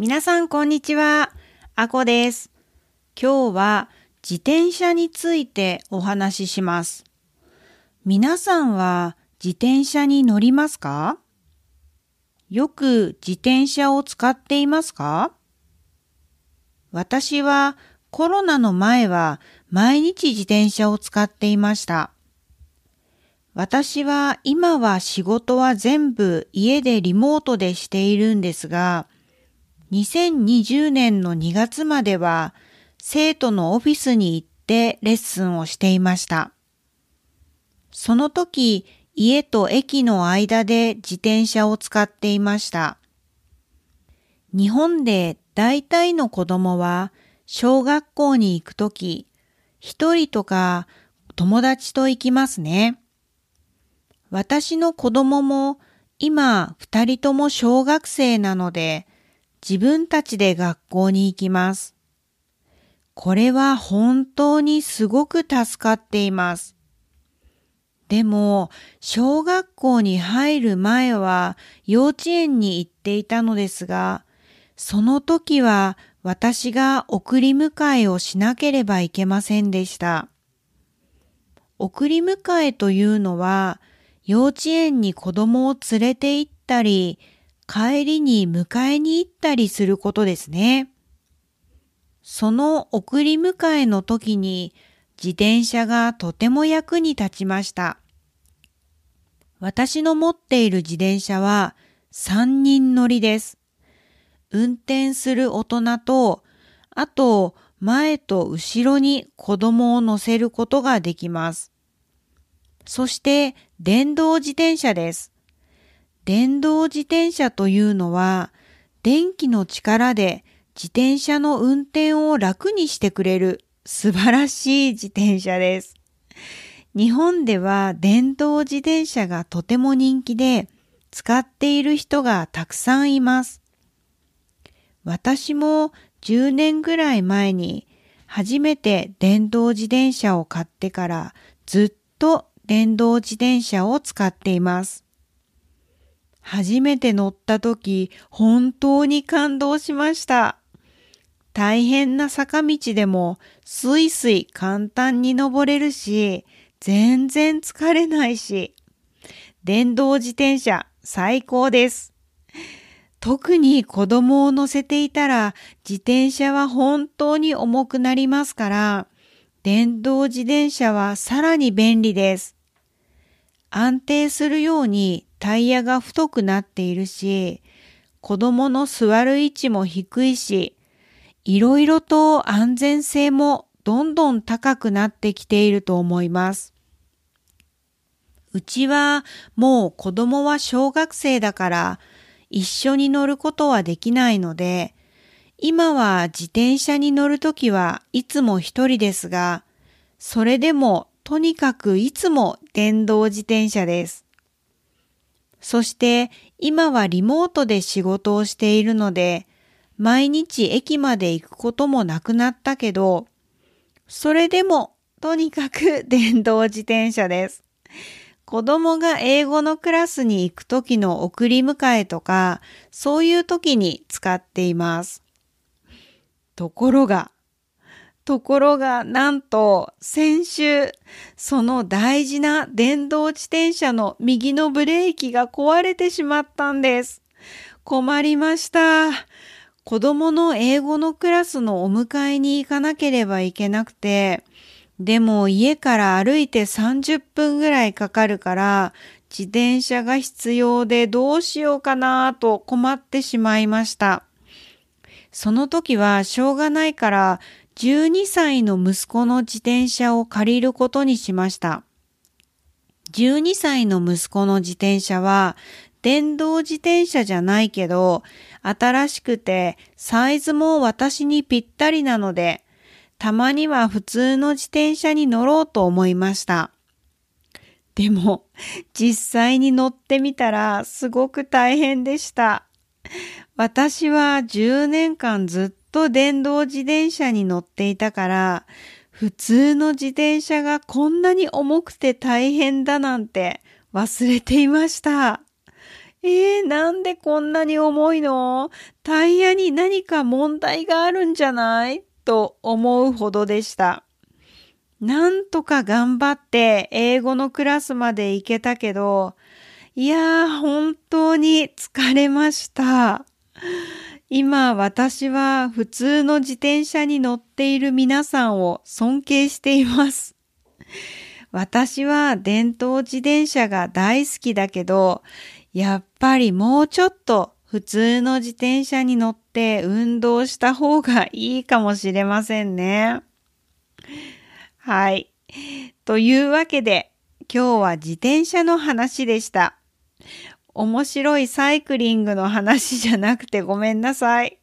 皆さんこんにちは。あこです。今日は自転車についてお話しします。皆さんは自転車に乗りますか？よく自転車を使っていますか？私はコロナの前は毎日自転車を使っていました。私は今は仕事は全部家でリモートでしているんですが、2020年の2月までは生徒のオフィスに行ってレッスンをしていました。その時、家と駅の間で自転車を使っていました。日本で大体の子供は小学校に行くとき、一人とか友達と行きますね。私の子供も今二人とも小学生なので、自分たちで学校に行きます。これは本当にすごく助かっています。でも、小学校に入る前は幼稚園に行っていたのですが、その時は私が送り迎えをしなければいけませんでした。送り迎えというのは、幼稚園に子供を連れて行ったり、帰りに迎えに行ったりすることですね。その送り迎えの時に自転車がとても役に立ちました。私の持っている自転車は3人乗りです。運転する大人と、あと前と後ろに子供を乗せることができます。そして電動自転車です。電動自転車というのは、電気の力で自転車の運転を楽にしてくれる素晴らしい自転車です。日本では電動自転車がとても人気で使っている人がたくさんいます。私も10年ぐらい前に初めて電動自転車を買ってからずっと電動自転車を使っています。初めて乗った時、本当に感動しました。大変な坂道でもスイスイ簡単に登れるし、全然疲れないし、電動自転車最高です。特に子供を乗せていたら自転車は本当に重くなりますから、電動自転車はさらに便利です。安定するようにタイヤが太くなっているし、子供の座る位置も低いし、いろいろと安全性もどんどん高くなってきていると思います。うちはもう子供は小学生だから一緒に乗ることはできないので、今は自転車に乗るときはいつも一人ですが、それでもとにかくいつも電動自転車です。そして今はリモートで仕事をしているので、毎日駅まで行くこともなくなったけど、それでもとにかく 電動自転車です。子供が英語のクラスに行く時の送り迎えとか、そういう時に使っています。ところが、ところが、なんと、先週、その大事な電動自転車の右のブレーキが壊れてしまったんです。困りました。子供の英語のクラスのお迎えに行かなければいけなくて、でも家から歩いて30分ぐらいかかるから、自転車が必要でどうしようかなと困ってしまいました。その時はしょうがないから12歳の息子の自転車を借りることにしました。12歳の息子の自転車は電動自転車じゃないけど新しくてサイズも私にぴったりなのでたまには普通の自転車に乗ろうと思いました。でも実際に乗ってみたらすごく大変でした。私は10年間ずっと電動自転車に乗っていたから、普通の自転車がこんなに重くて大変だなんて忘れていました。えー、なんでこんなに重いの？タイヤに何か問題があるんじゃない？と思うほどでした。なんとか頑張って英語のクラスまで行けたけど、いやー、本当に疲れました。今私は普通の自転車に乗っている皆さんを尊敬しています。私は電動自転車が大好きだけど、やっぱりもうちょっと普通の自転車に乗って運動した方がいいかもしれませんね。はい。というわけで、今日は自転車の話でした。面白いサイクリングの話じゃなくてごめんなさい。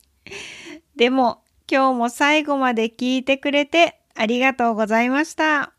でも、今日も最後まで聞いてくれてありがとうございました。